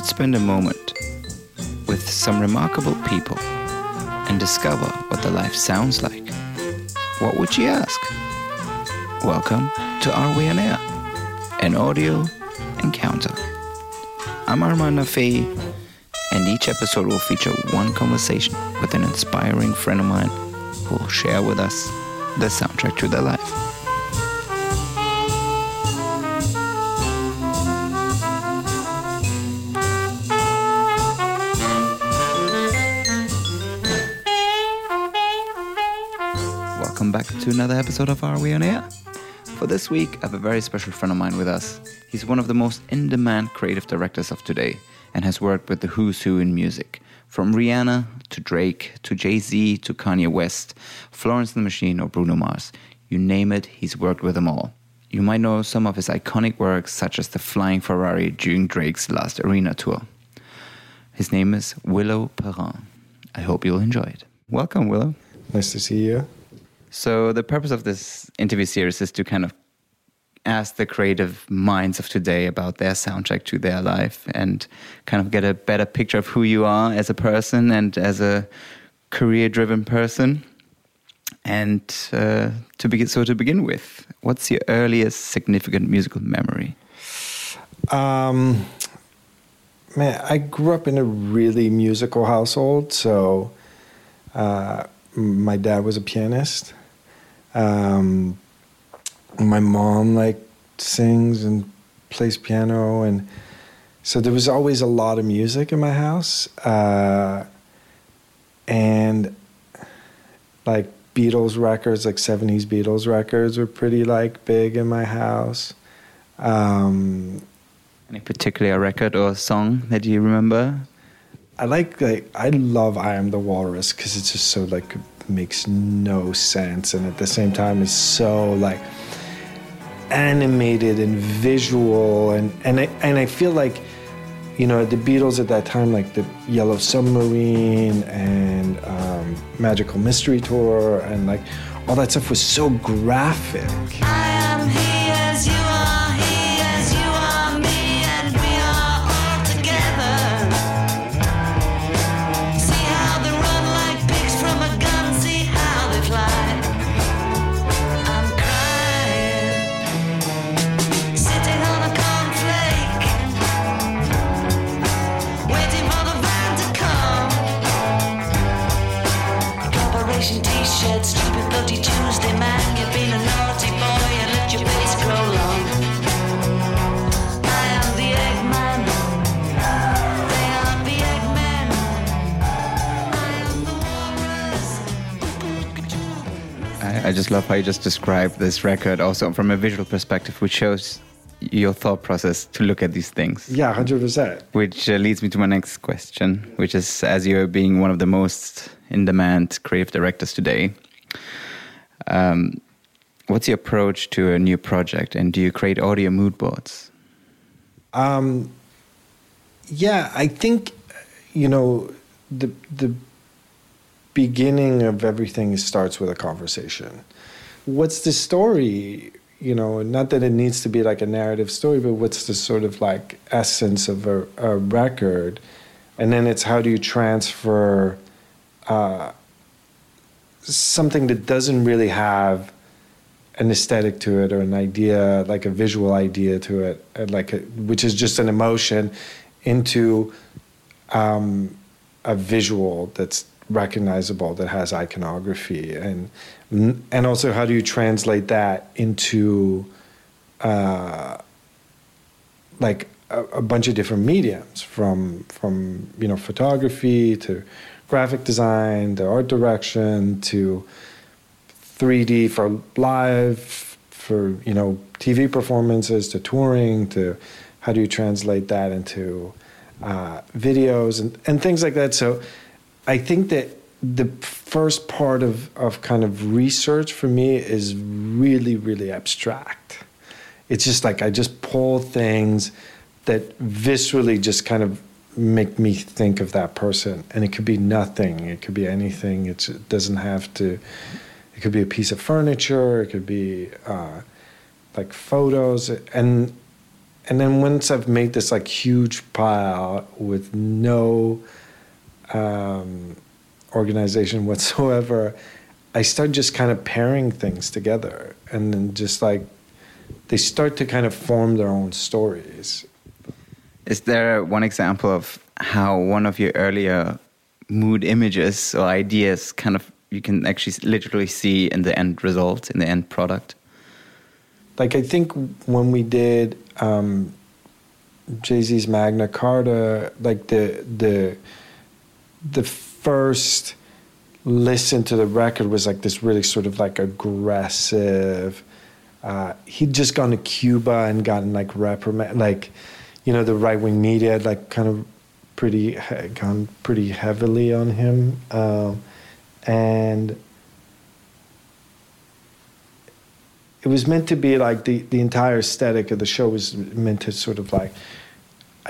Could spend a moment with some remarkable people and discover what their life sounds like, what would you ask? Welcome to Are We On Air? An audio encounter. I'm Armand Nafei, and each episode will feature one conversation with an inspiring friend of mine who will share with us the soundtrack to their life. Welcome back to another episode of Are We On Air? For this week, I have a very special friend of mine with us. He's one of the most in demand creative directors of today and has worked with the who's who in music. From Rihanna to Drake to Jay Z to Kanye West, Florence and the Machine or Bruno Mars. You name it, he's worked with them all. You might know some of his iconic works, such as the Flying Ferrari during Drake's last arena tour. His name is Willo Perron. I hope you'll enjoy it. Welcome, Willo. Nice to see you. So, the purpose of this interview series is to kind of ask the creative minds of today about their soundtrack to their life and kind of get a better picture of who you are as a person and as a career driven person. And uh, to begin, so to begin with, what's your earliest significant musical memory? Um, man, I grew up in a really musical household. So, uh, my dad was a pianist. Um, my mom like sings and plays piano, and so there was always a lot of music in my house. Uh, and like Beatles records, like '70s Beatles records, were pretty like big in my house. Um, Any particular record or song that you remember? I like like I love I Am the Walrus because it's just so like makes no sense and at the same time is so like animated and visual and and I and I feel like you know the Beatles at that time like the Yellow Submarine and um, Magical Mystery Tour and like all that stuff was so graphic. I I, just love how you just described this record also from a visual perspective, which shows your thought process to look at these things. Yeah, hundred percent. Which uh, leads me to my next question, which is as you're being one of the most in demand creative directors today, um, what's your approach to a new project and do you create audio mood boards? Um, yeah, I think you know the the beginning of everything starts with a conversation. What's the story? You know, not that it needs to be like a narrative story, but what's the sort of like essence of a, a record? And then it's how do you transfer uh, something that doesn't really have an aesthetic to it or an idea, like a visual idea to it, uh, like a, which is just an emotion, into um, a visual that's recognizable, that has iconography, and and also how do you translate that into uh, like a, a bunch of different mediums, from from you know photography to graphic design to art direction to 3D for live, for you know TV performances, to touring, to how do you translate that into uh, videos and, and things like that. So I think that the first part of, of kind of research for me is really, really abstract. It's just like I just pull things that viscerally just kind of make me think of that person. And it could be nothing, it could be anything. It's, it doesn't have to, it could be a piece of furniture, it could be uh, like photos. And and then once I've made this like huge pile with no um, organization whatsoever, I start just kind of pairing things together, and then just like they start to kind of form their own stories. Is there one example of how one of your earlier mood images or ideas kind of you can actually literally see in the end result, in the end product? Like I think when we did um, Jay Z's Magna Carta, like the the the first listen to the record was like this really sort of like aggressive. Uh, he'd just gone to Cuba and gotten like reprimand, like you know the right wing media had like kind of pretty gone pretty heavily on him, um, and it was meant to be like the the entire aesthetic of the show was meant to sort of like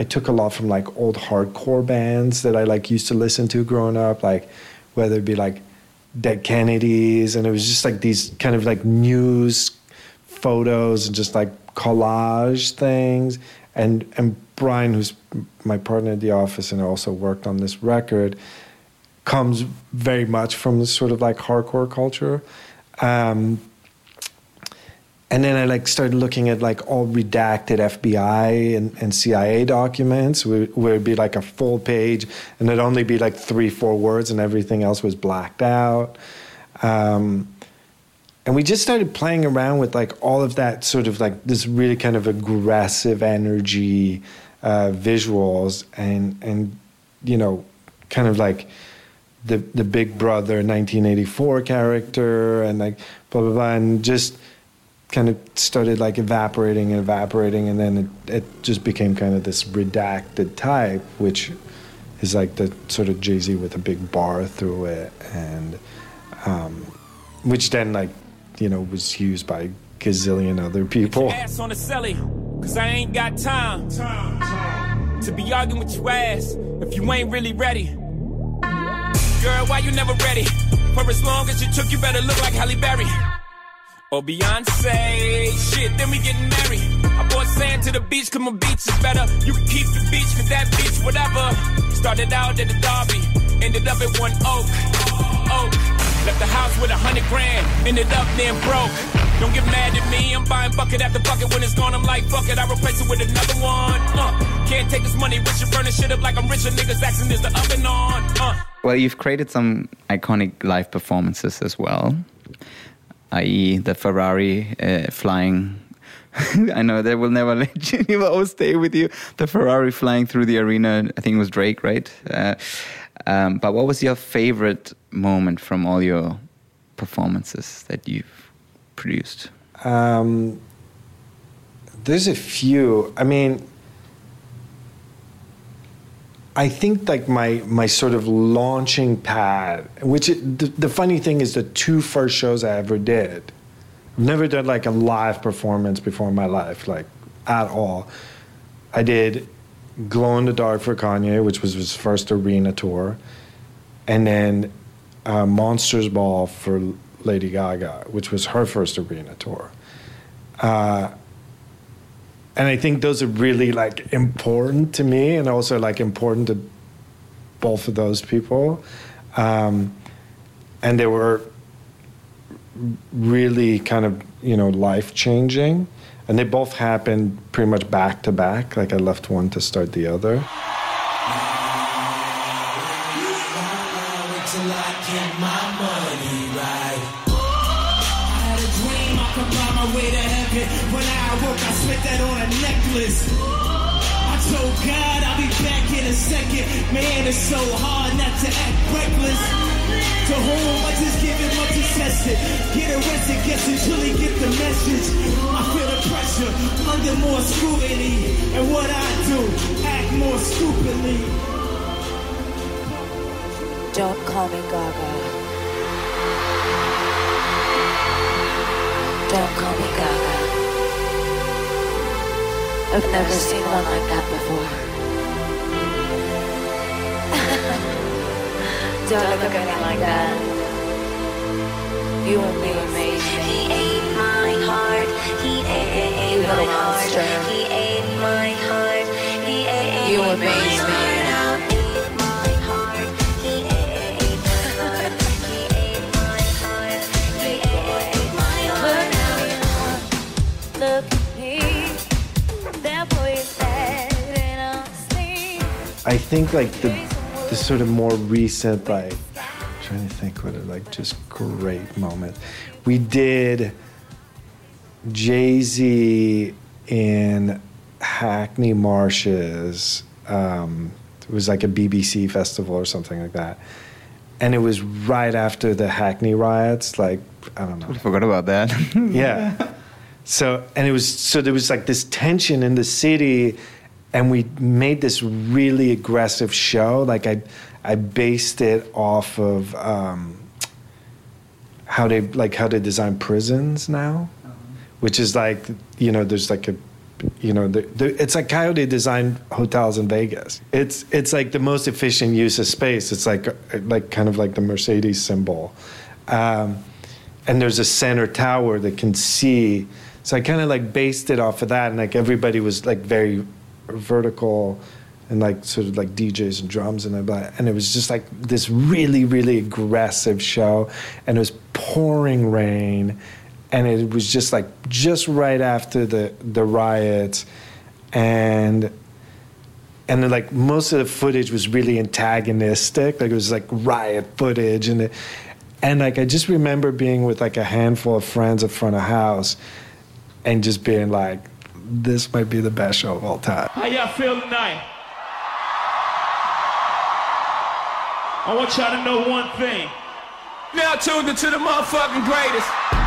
I took a lot from like old hardcore bands that I like used to listen to growing up, like whether it be like Dead Kennedys, and it was just like these kind of like news photos and just like collage things. And and Brian, who's my partner at the office and also worked on this record, comes very much from this sort of like hardcore culture. Um, and then I like started looking at like all redacted FBI and, and CIA documents where, where, it'd be like a full page and it'd only be like three, four words and everything else was blacked out. Um, and we just started playing around with like all of that sort of like this really kind of aggressive energy uh, visuals and and you know kind of like the the Big Brother 1984 character and like blah blah blah and just kind of started like evaporating and evaporating, and then it, it just became kind of this redacted type, which is like the sort of Jay Z with a big bar through it, and um, which then like you know was used by gazillion other people. Ass on the celly, cause I ain't got time, to be arguing with your ass if you ain't really ready. Girl, why you never ready? For as long as you took, you better look like Halle Berry. Or Beyonce, shit, then we getting married. I bought sand to the beach, cause my beach is better. You can keep the beach, cause that beach, whatever. Started out at the Derby, ended up at one oak. Oak. Left the house with a hundred grand, ended up then broke. Don't get mad at me, I'm buying bucket after bucket. When it's gone, I'm like, fuck it, I replace it with another one. Uh, can't take this money, rich and burning shit up like I'm richer. Niggas asking, is the oven on? Uh. Well, you've created some iconic live performances as well i.e., the Ferrari uh, flying. I know they will never let you, will stay with you. The Ferrari flying through the arena. I think it was Drake, right? Uh, um, but what was your favorite moment from all your performances that you've produced? Um, there's a few. I mean, I think like my my sort of launching pad, which it, the, the, funny thing is the two first shows I ever did. I've never done like a live performance before in my life, like at all. I did Glow in the Dark for Kanye, which was his first arena tour, and then uh, Monsters Ball for Lady Gaga, which was her first arena tour. Uh, and I think those are really like important to me, and also like important to both of those people. Um, and they were really kind of you know life changing, and they both happened pretty much back to back. Like I left one to start the other. Man, it's so hard not to act reckless. To whom much is given, much is tested. Get arrested, guess until he get the message. I feel the pressure under more scrutiny. And what I do, act more stupidly. Don't call me Gaga. Don't call me Gaga. I've never seen one like that before. Don't look at me like that. You will be amazing. He ate my heart. He ate my heart. He ate my heart. He ate my heart. You amazing. I think like the the sort of more recent like trying to think what a like just great moment. We did Jay Z in Hackney Marshes. Um, it was like a BBC festival or something like that, and it was right after the Hackney riots. Like I don't know. I forgot about that. Yeah. So and it was so there was like this tension in the city, and we made this really aggressive show. Like I, I based it off of um, how they like how they design prisons now, which is like you know there's like a. You know, the, the, it's like how they design hotels in Vegas. It's it's like the most efficient use of space. It's like like kind of like the Mercedes symbol, um, and there's a center tower that can see. So I kind of like based it off of that, and like everybody was like very vertical, and like sort of like DJs and drums and that, and it was just like this really really aggressive show, and it was pouring rain, and it was just like just right after the the riots, and and then like most of the footage was really antagonistic like it was like riot footage and it, and like i just remember being with like a handful of friends in front of house and just being like this might be the best show of all time How y'all feel tonight? I want y'all to know one thing. Now tuned into the motherfucking greatest.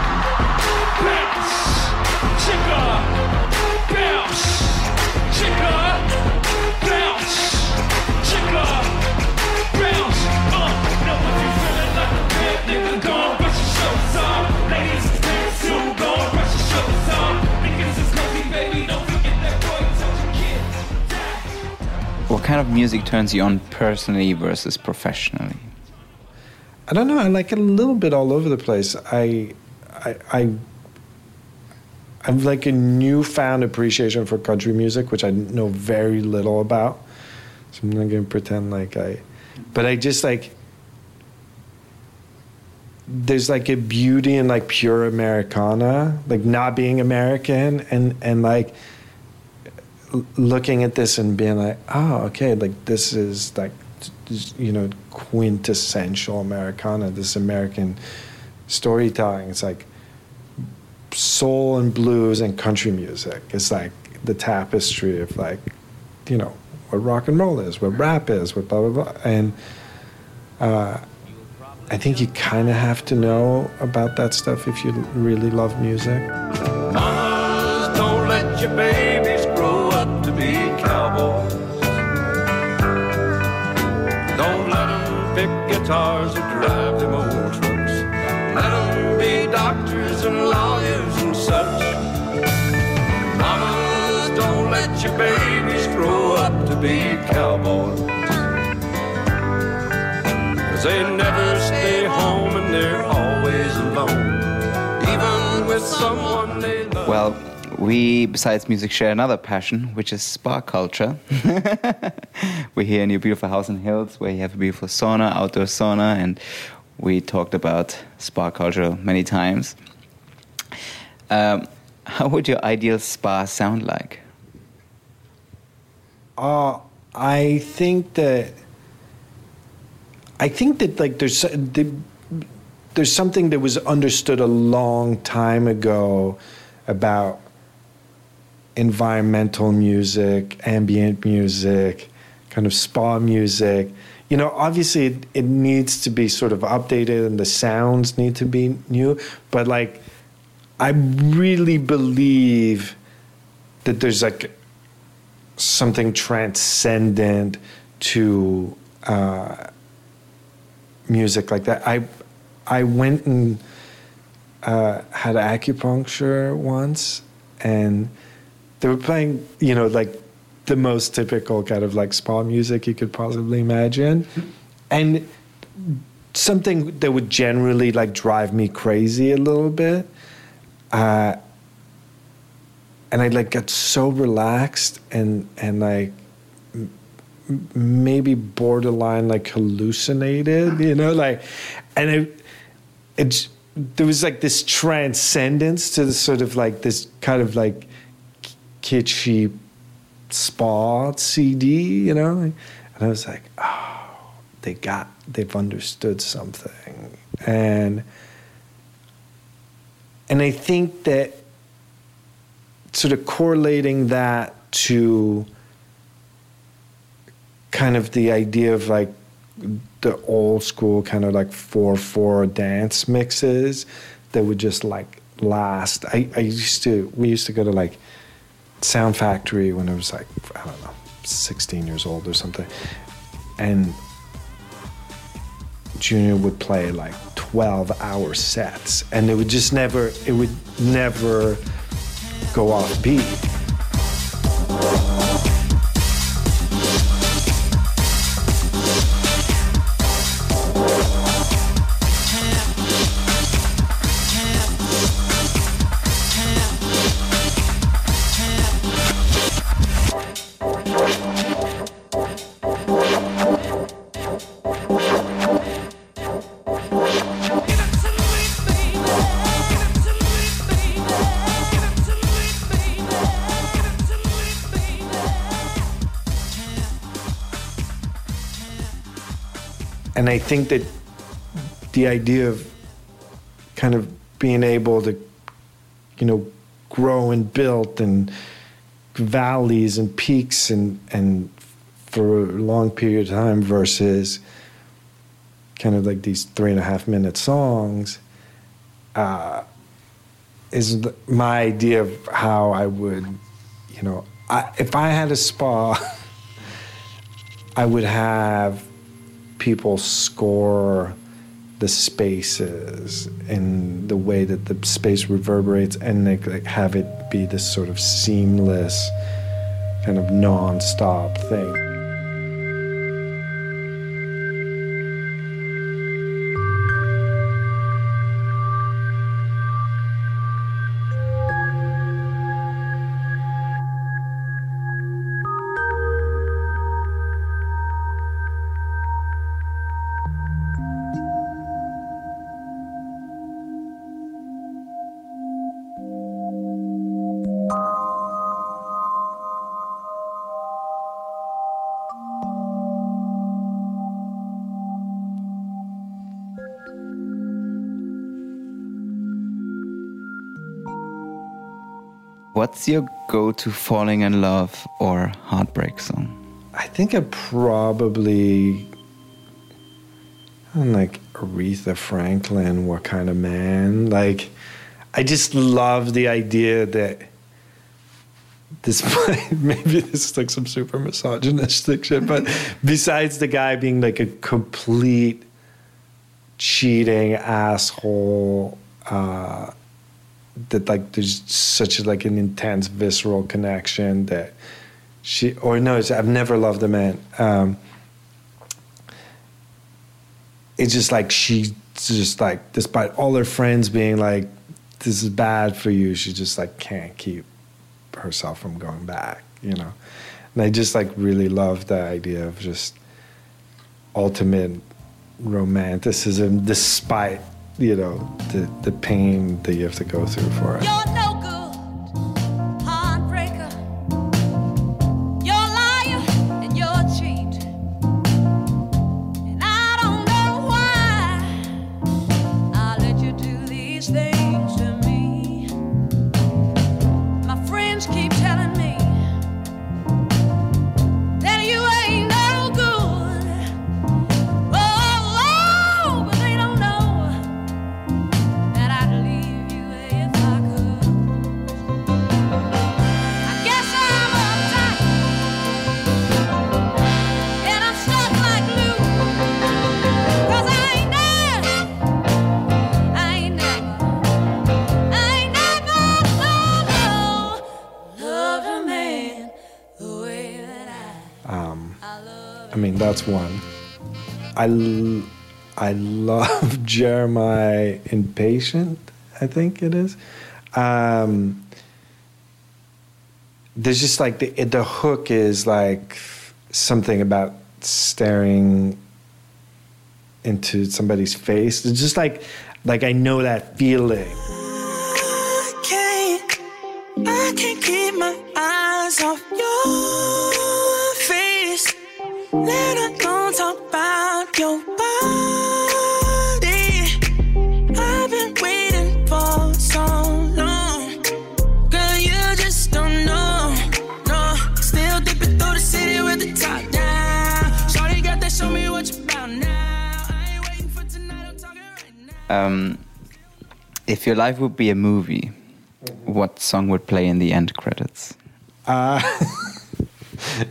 What kind of music turns you on personally versus professionally? i don't know i like it a little bit all over the place i i i I've like a newfound appreciation for country music, which I know very little about. So I'm not gonna pretend like I, but I just like. There's like a beauty in like pure Americana, like not being American, and and like looking at this and being like, oh, okay, like this is like, you know, quintessential Americana. This American storytelling. It's like soul and blues and country music. It's like the tapestry of like, you know, what rock and roll is, what rap is, what blah blah blah. And uh, I think you kind of have to know about that stuff if you really love music. Mamas, don't let your cowboys. Don't let them pick guitars or drive them old trucks. Let them be doctors and lawyers and such. Mamas, don't let your babies grow up to be cowboys. Cause they never stay home and they're always alone. Even with someone they love. Well, we, besides music, share another passion, which is spa culture. We're here in your beautiful house in Hills, where you have a beautiful sauna, outdoor sauna, and we talked about spa culture many times. Um, how would your ideal spa sound like? Uh, I think that I think that like there's there's something that was understood a long time ago about environmental music, ambient music, kind of spa music. You know, obviously it, it needs to be sort of updated and the sounds need to be new, but like I really believe that there's like something transcendent to uh, music like that. I I went and uh, had acupuncture once, and they were playing, you know, like the most typical kind of like spa music you could possibly imagine, and something that would generally like drive me crazy a little bit. Uh, and I like got so relaxed and and like m- maybe borderline like hallucinated, you know, like, and it, it, there was like this transcendence to the sort of like this kind of like kitschy spa CD, you know, and I was like, oh, they got, they've understood something, and and I think that sort of correlating that to kind of the idea of like the old school kind of like 4-4 dance mixes that would just like last. I, I used to, we used to go to like Sound Factory when I was like, I don't know, 16 years old or something. And Junior would play like 12 hour sets and it would just never, it would never go off beat. And I think that the idea of kind of being able to, you know, grow and build and valleys and peaks and, and for a long period of time versus kind of like these three and a half minute songs uh, is the- my idea of how I would, you know, I, if I had a spa, I would have people score the spaces and the way that the space reverberates and like, like have it be this sort of seamless kind of non-stop thing What's your go-to falling in love or heartbreak song? I think I probably I'm like Aretha Franklin, what kind of man? Like I just love the idea that this maybe this is like some super misogynistic shit, but besides the guy being like a complete cheating asshole, uh, that like there's such like an intense visceral connection that she or no, I've never loved a man. Um, it's just like she's just like, despite all her friends being like, "This is bad for you," she just like can't keep herself from going back, you know. And I just like really love the idea of just ultimate romanticism, despite you know the the pain that you have to go through for it. I mean, that's one. I, love Jeremih Impatient, I think it is. Um, there's just like the, the hook is like something about staring into somebody's face. It's just like like I know that feeling. I can't, I can't keep my eyes off face. Let alone talk about your body. I've been waiting for so long. Girl, you just don't know. No, still dipping through the city with the top down. Shorty got that, show me what you about now. I ain't waiting for tonight, I'm talking right now. Um, if your life would be a movie, what song would play in the end credits? Uh,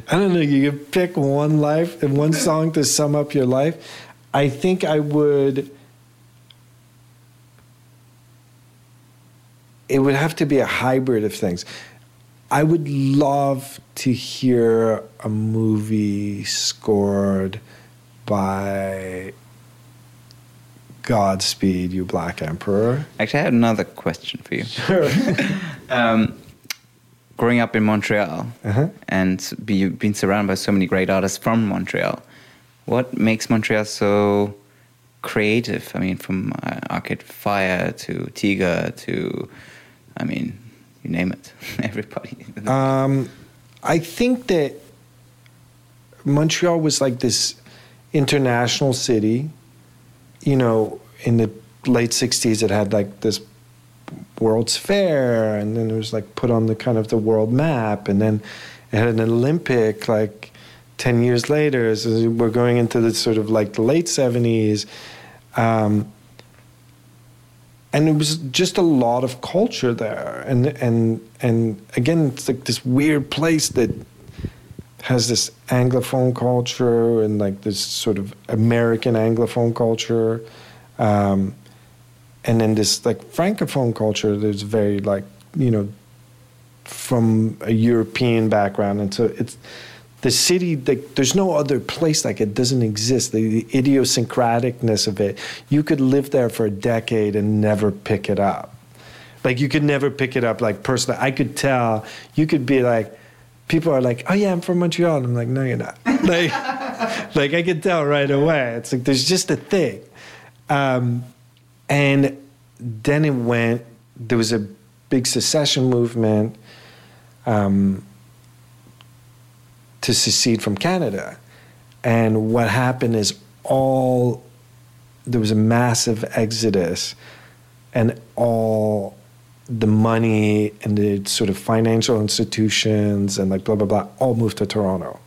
I don't know. You could pick one life and one song to sum up your life. I think I would. It would have to be a hybrid of things. I would love to hear a movie scored by Godspeed, You Black Emperor. Actually, I have another question for you. um, growing up in Montreal Uh-huh. and be, being surrounded by so many great artists from Montreal, what makes Montreal so creative? I mean, from uh, Arcade Fire to Tiga to, I mean, you name it, everybody. Um, I think that Montreal was like this international city. You know, in the late '60s, it had like this World's Fair, and then it was like put on the kind of the world map, and then it had an Olympic like ten years later. So we're going into the sort of like the late '70s. Um, and it was just a lot of culture there and and and again it's like this weird place that has this anglophone culture and like this sort of american anglophone culture um, and then this like francophone culture there's very like you know from a european background. And so it's the city like there's no other place like it doesn't exist. The, the idiosyncraticness of it you could live there for a decade and never pick it up. Like you could never pick it up like personally. I could tell you could be like people are like oh yeah i'm from montreal. And i'm like no you're not. Like like i could tell right away. It's like there's just a thing. Um, and then it went there was a big secession movement um, to secede from Canada. And what happened is all there was a massive exodus, and all the money and the sort of financial institutions and like blah blah blah all moved to Toronto.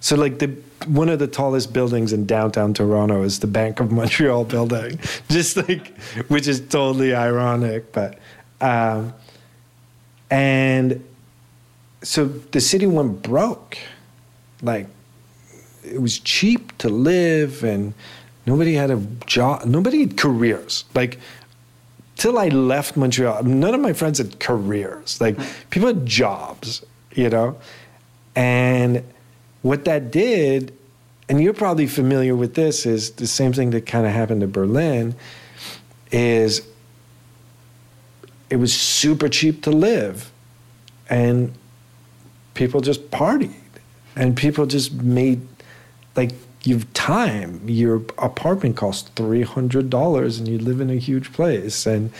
So like the one of the tallest buildings in downtown Toronto is the Bank of Montreal building, just like which is totally ironic, but um, and so the city went broke. Like it was cheap to live and nobody had a job nobody had careers. Like till I left Montreal, none of my friends had careers. Like people had jobs, you know? And what that did, and you're probably familiar with this, is the same thing that kind of happened to Berlin, is it was super cheap to live. And people just partied and people just made like you've time your apartment costs $300 and you live in a huge place and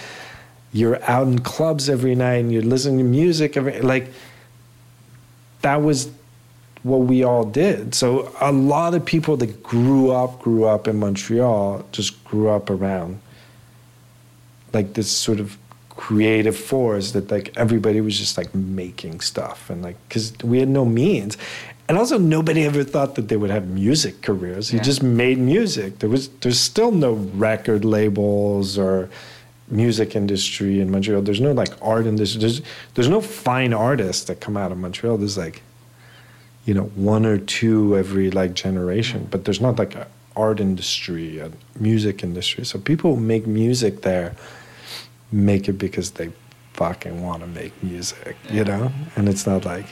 you're out in clubs every night and you're listening to music every like that was what we all did. So a lot of people that grew up grew up in montreal just grew up around like this sort of creative force that like everybody was just like making stuff and like because we had no means. And also nobody ever thought that they would have music careers. You Yeah. just made music. There was there's still no record labels or music industry in montreal. There's no like art industry. There's there's no fine artists that come out of montreal. There's like you know one or two every like generation but there's not like a art industry a music industry so people who make music there make it because they fucking want to make music, you know? And it's not like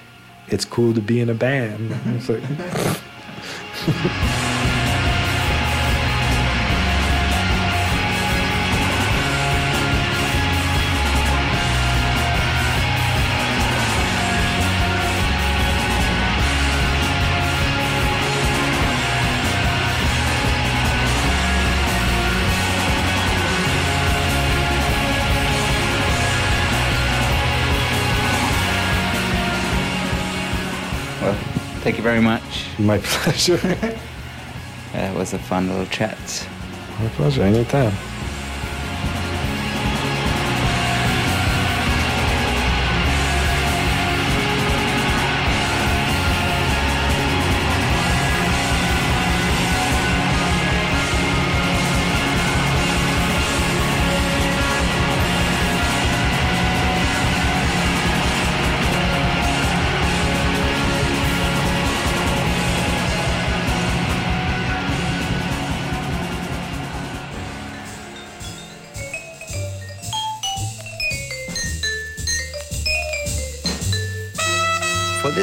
it's cool to be in a band. Mm-hmm. It's like, Thank you very much. My pleasure. It was a fun little chat. My pleasure. Anytime.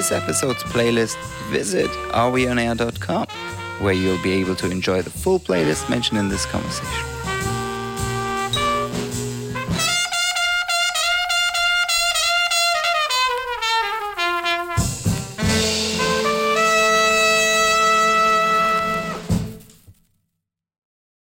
This episode's playlist, visit areweonair.com, where you'll be able to enjoy the full playlist mentioned in this conversation.